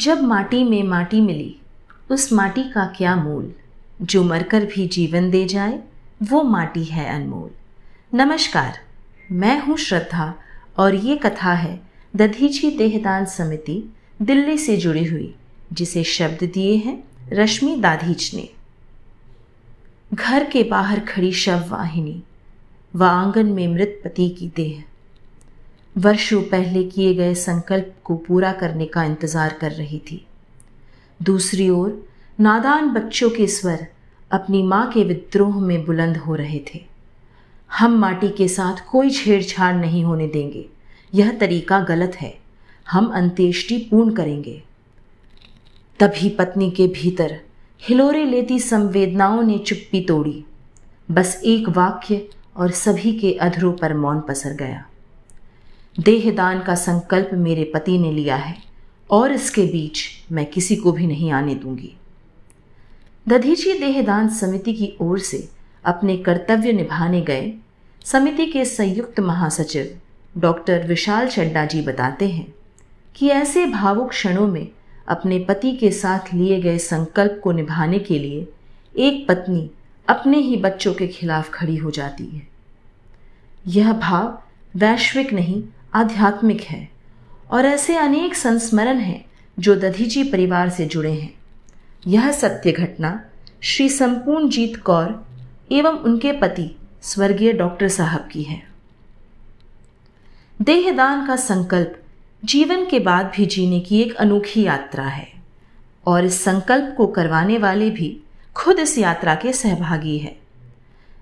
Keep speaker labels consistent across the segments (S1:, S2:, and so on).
S1: जब माटी में माटी मिली, उस माटी का क्या मूल? जो मरकर भी जीवन दे जाए, वो माटी है अनमोल। नमस्कार, मैं हूँ श्रद्धा और ये कथा है दधीची देहदान समिति, दिल्ली से जुड़ी हुई, जिसे शब्द दिए हैं रश्मि दाधीच ने। घर के बाहर खड़ी शव वाहिनी व आँगन में मृत पति की देह। वर्षों पहले किए गए संकल्प को पूरा करने का इंतज़ार कर रही थी। दूसरी ओर, नादान बच्चों के स्वर अपनी माँ के विद्रोह में बुलंद हो रहे थे। हम माटी के साथ कोई छेड़छाड़ नहीं होने देंगे। यह तरीका गलत है। हम अंत्येष्टि पूर्ण करेंगे। तभी पत्नी के भीतर हिलोरे लेती संवेदनाओं ने चुप्पी तोड़ी। बस एक वाक्य और सभी के अधरों पर मौन पसर गया। देहदान का संकल्प मेरे पति ने लिया है, और इसके बीच मैं किसी को भी नहीं आने दूँगी। दधीची देहदान समिति की ओर से अपने कर्तव्य निभाने गए। समिति के संयुक्त महासचिव डॉक्टर विशाल चड्डा जी बताते हैं कि ऐसे भावुक क्षणों में अपने पति के साथ लिए गए संकल्प को निभाने के लिए एक पत्नी अपने ही बच्चों के खिलाफ खड़ी हो जाती है। यह भाव वैश्विक नहीं आध्यात्मिक है और ऐसे अनेक संस्मरण हैं जो दधीची परिवार से जुड़े हैं। यह सत्य घटना श्री संपूर्ण जीत कौर एवं उनके पति स्वर्गीय डॉक्टर साहब की है। देहदान का संकल्प जीवन के बाद भी जीने की एक अनोखी यात्रा है और इस संकल्प को करवाने वाले भी खुद इस यात्रा के सहभागी है।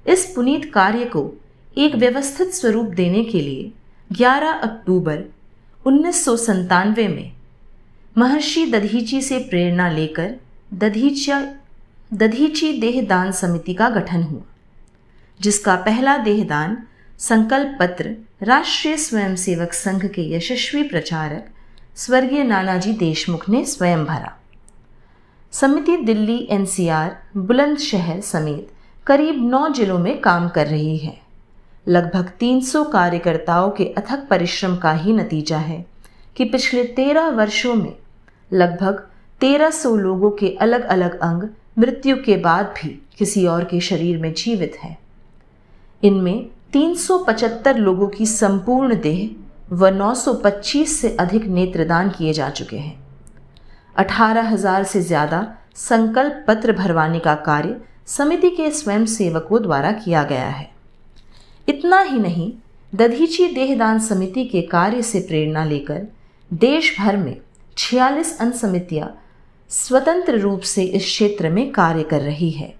S1: इस पुनीत कार्य को एक व्यवस्थित स्वरूप देने के लिए 11 अक्टूबर उन्नीस में महर्षि दधीची से प्रेरणा लेकर दधीचा दधीची देहदान समिति का गठन हुआ, जिसका पहला देहदान संकल्प पत्र राष्ट्रीय स्वयंसेवक संघ के यशस्वी प्रचारक स्वर्गीय नानाजी देशमुख ने स्वयं भरा। समिति दिल्ली एनसीआर बुलंदशहर समेत करीब नौ जिलों में काम कर रही है। लगभग 300 कार्यकर्ताओं के अथक परिश्रम का ही नतीजा है कि पिछले तेरह वर्षों में लगभग 1300 लोगों के अलग अलग अंग मृत्यु के बाद भी किसी और के शरीर में जीवित हैं। इनमें 375 लोगों की संपूर्ण देह व 925 से अधिक नेत्रदान किए जा चुके हैं। अठारह हज़ार से ज़्यादा संकल्प पत्र भरवाने का कार्य समिति के स्वयं सेवकों द्वारा किया गया है। इतना ही नहीं, दधीची देहदान समिति के कार्य से प्रेरणा लेकर देश भर में छियालीस अन्य समितियाँ स्वतंत्र रूप से इस क्षेत्र में कार्य कर रही है,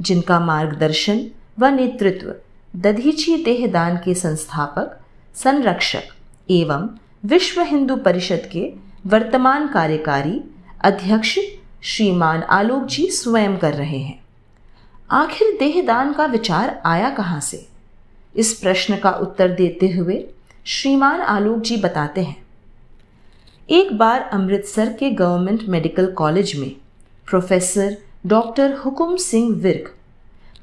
S1: जिनका मार्गदर्शन व नेतृत्व दधीची देहदान के संस्थापक, संरक्षक एवं विश्व हिंदू परिषद के वर्तमान कार्यकारी अध्यक्ष श्रीमान आलोक जी स्वयं कर रहे हैं। आखिर देहदान का विचार आया कहाँ से? इस प्रश्न का उत्तर देते हुए श्रीमान आलोक जी बताते हैं। एक बार अमृतसर के गवर्नमेंट मेडिकल कॉलेज में प्रोफेसर डॉक्टर हुकुम सिंह विर्क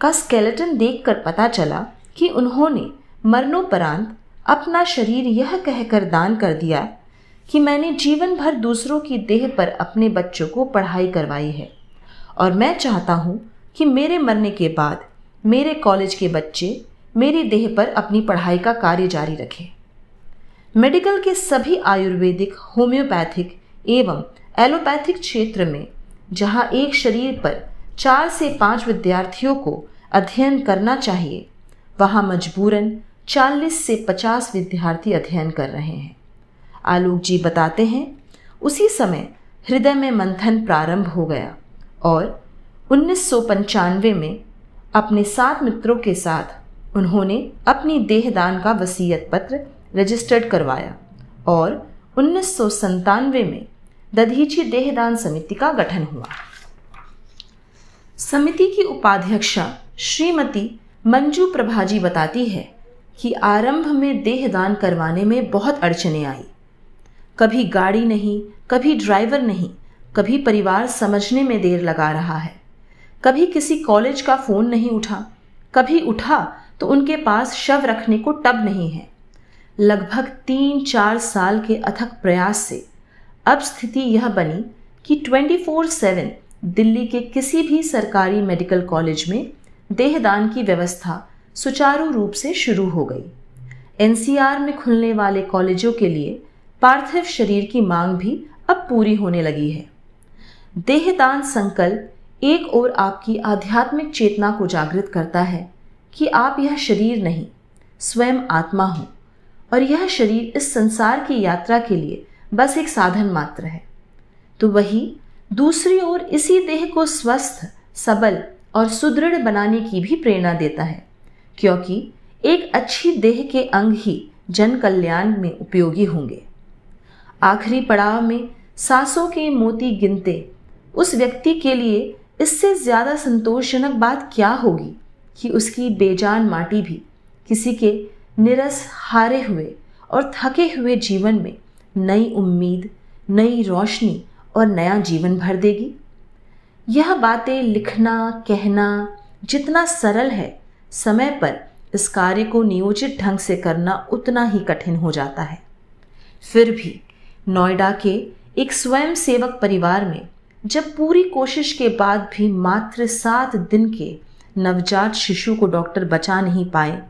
S1: का स्केलेटन देखकर पता चला कि उन्होंने मरणोपरांत अपना शरीर यह कहकर दान कर दिया कि मैंने जीवन भर दूसरों की देह पर अपने बच्चों को पढ़ाई करवाई है और मैं चाहता हूँ कि मेरे मरने के बाद मेरे कॉलेज के बच्चे मेरी देह पर अपनी पढ़ाई का कार्य जारी रखें। मेडिकल के सभी आयुर्वेदिक, होम्योपैथिक एवं एलोपैथिक क्षेत्र में, जहाँ एक शरीर पर चार से पाँच विद्यार्थियों को अध्ययन करना चाहिए, वहाँ मजबूरन 40 से 50 विद्यार्थी अध्ययन कर रहे हैं। आलोक जी बताते हैं, उसी समय हृदय में मंथन प्रारंभ हो गया और उन्नीस सौ पंचानवे में अपने सात मित्रों के साथ उन्होंने अपनी देहदान का वसीयत पत्र रजिस्टर्ड करवाया और उन्नीस में दधीची देहदान समिति का गठन हुआ। समिति की उपाध्यक्षा श्रीमती मंजू प्रभाजी बताती है कि आरंभ में देहदान करवाने में बहुत अड़चने आई। कभी गाड़ी नहीं, कभी ड्राइवर नहीं, कभी परिवार समझने में देर लगा रहा है। कभी किसी कॉलेज का फ़ोन नहीं उठा, कभी उठा तो उनके पास शव रखने को टब नहीं है। लगभग तीन चार साल के अथक प्रयास से अब स्थिति यह बनी कि 24/7 दिल्ली के किसी भी सरकारी मेडिकल कॉलेज में देहदान की व्यवस्था सुचारू रूप से शुरू हो गई। एनसीआर में खुलने वाले कॉलेजों के लिए पार्थिव शरीर की मांग भी अब पूरी होने लगी है। देहदान संकल्प एक और आपकी आध्यात्मिक चेतना को जागृत करता है कि आप यह शरीर नहीं, स्वयं आत्मा हो, और यह शरीर इस संसार की यात्रा के लिए बस एक साधन मात्र है। तो वही दूसरी ओर इसी देह को स्वस्थ, सबल और सुदृढ़ बनाने की भी प्रेरणा देता है, क्योंकि एक अच्छी देह के अंग ही जन कल्याण में उपयोगी होंगे। आखिरी पड़ाव में सांसों के मोती गिनते, उस व्यक्ति के लिए इससे ज़्यादा संतोषजनक बात क्या होगी? कि उसकी बेजान माटी भी किसी के निरस हारे हुए और थके हुए जीवन में नई उम्मीद, नई रोशनी और नया जीवन भर देगी। यह बातें लिखना, कहना जितना सरल है, समय पर इस कार्य को नियोजित ढंग से करना उतना ही कठिन हो जाता है। फिर भी नोएडा के एक स्वयं सेवक परिवार में जब पूरी कोशिश के बाद भी मात्र सात दिन के नवजात शिशु को डॉक्टर बचा नहीं पाए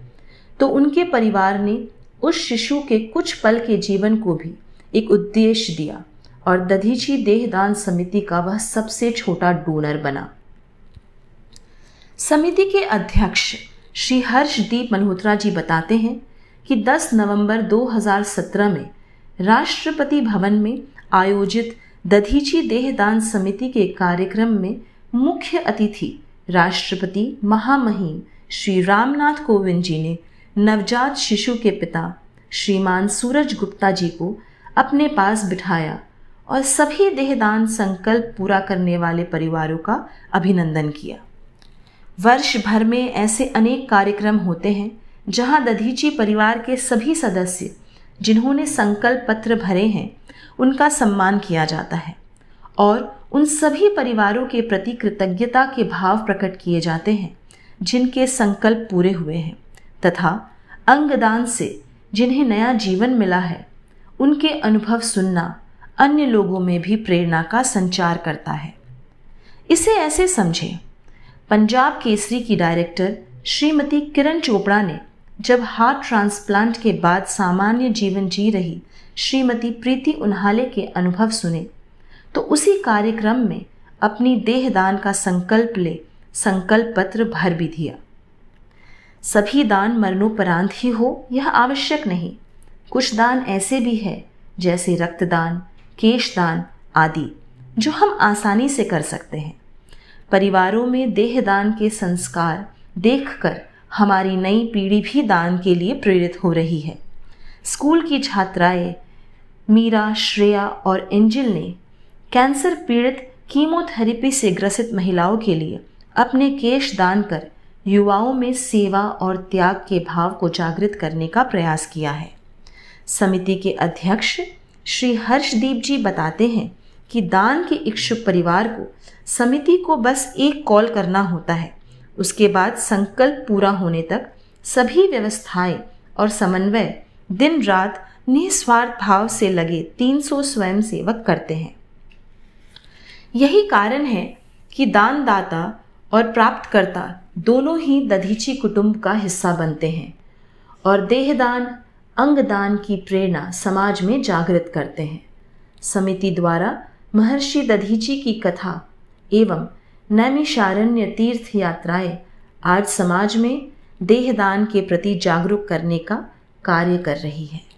S1: तो उनके परिवार ने उस शिशु के कुछ पल के जीवन को भी एक उद्देश्य दिया और दधीची देहदान समिति का वह सबसे छोटा डोनर बना। समिति के अध्यक्ष श्री हर्षदीप मल्होत्रा जी बताते हैं कि 10 नवंबर 2017 में राष्ट्रपति भवन में आयोजित दधीची देहदान समिति के कार्यक्रम में मुख्य अतिथि राष्ट्रपति महामहिम श्री रामनाथ कोविंद जी ने नवजात शिशु के पिता श्रीमान सूरज गुप्ता जी को अपने पास बिठाया और सभी देहदान संकल्प पूरा करने वाले परिवारों का अभिनंदन किया। वर्ष भर में ऐसे अनेक कार्यक्रम होते हैं, जहाँ दधीची परिवार के सभी सदस्य, जिन्होंने संकल्प पत्र भरे हैं, उनका सम्मान किया जाता है। और उन सभी परिवारों के प्रति कृतज्ञता के भाव प्रकट किए जाते हैं, जिनके संकल्प पूरे हुए हैं, तथा अंगदान से जिन्हें नया जीवन मिला है, उनके अनुभव सुनना अन्य लोगों में भी प्रेरणा का संचार करता है। इसे ऐसे समझें। पंजाब केसरी की डायरेक्टर श्रीमती किरण चोपड़ा ने जब हार्ट ट्रांसप्लांट के बाद सामान्य जीवन जी रही श्रीमती प्रीति उन्हाले के अनुभव सुने तो उसी कार्यक्रम में अपनी देहदान का संकल्प ले संकल्प पत्र भर भी दिया। सभी दान मरणोपरांत ही हो, यह आवश्यक नहीं। कुछ दान ऐसे भी है, जैसे रक्तदान, केशदान आदि, जो हम आसानी से कर सकते हैं। परिवारों में देहदान के संस्कार देखकर हमारी नई पीढ़ी भी दान के लिए प्रेरित हो रही है। स्कूल की छात्राएँ मीरा, श्रेया और एंजिल ने कैंसर पीड़ित कीमोथेरेपी से ग्रसित महिलाओं के लिए अपने केश दान कर युवाओं में सेवा और त्याग के भाव को जागृत करने का प्रयास किया है। समिति के अध्यक्ष श्री हर्षदीप जी बताते हैं कि दान के इच्छुक परिवार को समिति को बस एक कॉल करना होता है। उसके बाद संकल्प पूरा होने तक सभी व्यवस्थाएँ और समन्वय दिन रात निस्वार्थ भाव से लगे 300 स्वयं सेवक करते हैं। यही कारण है कि दानदाता और प्राप्तकर्ता दोनों ही दधीची कुटुंब का हिस्सा बनते हैं और देहदान, अंगदान की प्रेरणा समाज में जागृत करते हैं। समिति द्वारा महर्षि दधीची की कथा एवं नैमिषारण्य तीर्थ यात्राएँ आज समाज में देहदान के प्रति जागरूक करने का कार्य कर रही है।